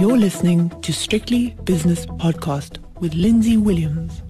You're listening to Strictly Business Podcast with Lindsay Williams.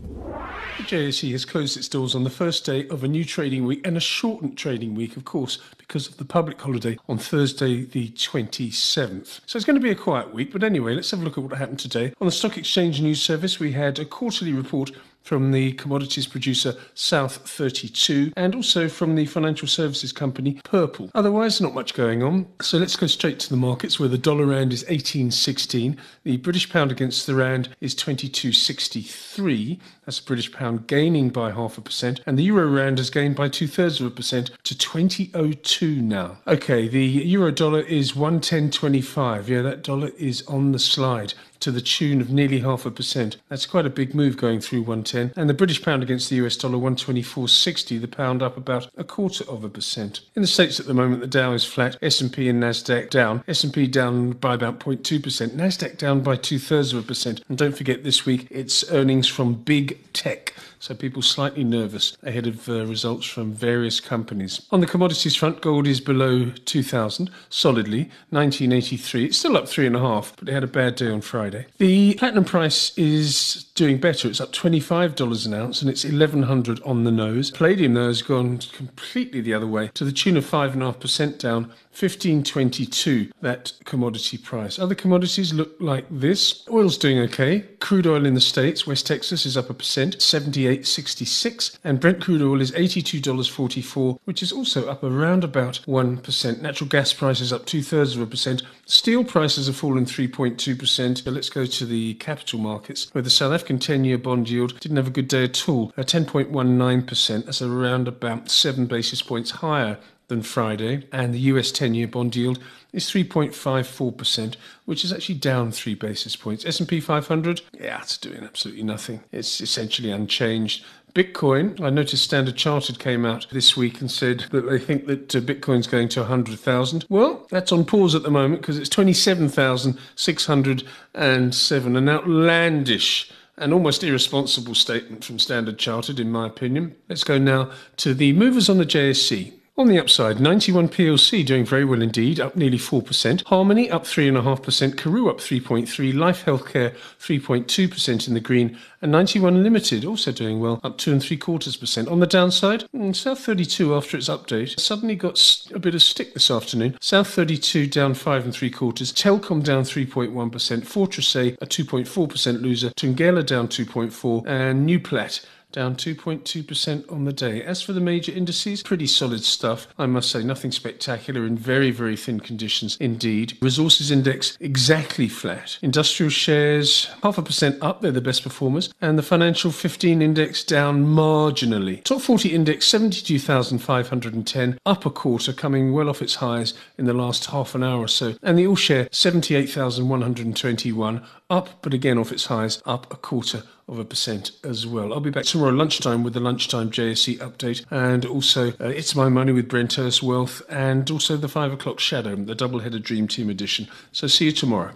The JSE has closed its doors on the first day of a new trading week and a shortened trading week, of course, because of the public holiday on Thursday, the 27th. So it's going to be a quiet week, but anyway, let's have a look at what happened today. On the Stock Exchange News Service, we had a quarterly report from the commodities producer South 32 and also from the financial services company Purple. Otherwise, not much going on. So let's go straight to the markets where the dollar rand is 18.16, the British pound against the rand is 22.63. That's the British pound gaining by half a percent, and the euro rand has gained by two thirds of a percent to 20.02 now. Okay, the euro dollar is 110.25. Yeah, that dollar is on the slide to the tune of nearly half a percent. That's quite a big move going through 110. And the British pound against the US dollar 124.60, the pound up about a quarter of a percent. In the States at the moment, the Dow is flat, S&P and Nasdaq down. S&P down by about 0.2%, Nasdaq down by two thirds of a percent. And don't forget this week, it's earnings from big tech. So people slightly nervous ahead of uh, results from various companies. On the commodities front, gold is below 2,000 solidly, 1983. It's still up three and a half, but it had a bad day on Friday. The platinum price is doing better. It's up $25 an ounce and it's 1100 on the nose. Palladium, though, has gone completely the other way to the tune of 5.5% down, 1522, that commodity price. Other commodities look like this. Oil's doing okay. Crude oil in the States, West Texas is up a percent, 78.66, and Brent crude oil is $82.44, which is also up around about 1%. Natural gas prices up two thirds of a percent. Steel prices have fallen 3.2%. So let's go to the capital markets, where the South African American 10 year bond yield didn't have a good day at all, at 10.19%. That's around about seven basis points higher than Friday, and the US 10 year bond yield is 3.54%, which is actually down three basis points. S&P 500, yeah, it's doing absolutely nothing. It's essentially unchanged. Bitcoin, I noticed Standard Chartered came out this week and said that they think that uh, Bitcoin's going to 100,000. Well, that's on pause at the moment because it's 27,607, an outlandish an almost irresponsible statement from Standard Chartered, in my opinion. Let's go now to the movers on the JSE. On the upside, 91 PLC doing very well indeed, up nearly 4%. Harmony up 3.5%. Karoo up 3.3%. Life Healthcare 3.2% in the green. And 91 Limited also doing well, up 2 and 3 quarters percent. On the downside, mm, South 32 after its update suddenly got a bit of stick this afternoon. South 32 down 5 and 3 quarters. Telkom down 3.1%. Fortress A a 2.4% loser. Thungela down 2.4 and Newplat down 2.2% on the day. As for the major indices, pretty solid stuff. I must say, nothing spectacular in very, very thin conditions indeed. Resources index exactly flat. Industrial shares half a percent up, they're the best performers. And the financial 15 index down marginally. Top 40 index 72,510, up a quarter, coming well off its highs in the last half an hour or so. And the all share 78,121, up, but again off its highs, up a quarter of a percent as well. I'll be back tomorrow lunchtime with the lunchtime JSE update and also uh, It's My Money with Brent Hurst Wealth and also the 5 o'clock shadow, the double-headed Dream Team edition. So see you tomorrow.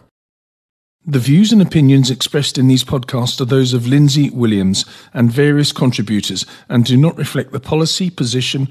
The views and opinions expressed in these podcasts are those of Lindsay Williams and various contributors and do not reflect the policy, position,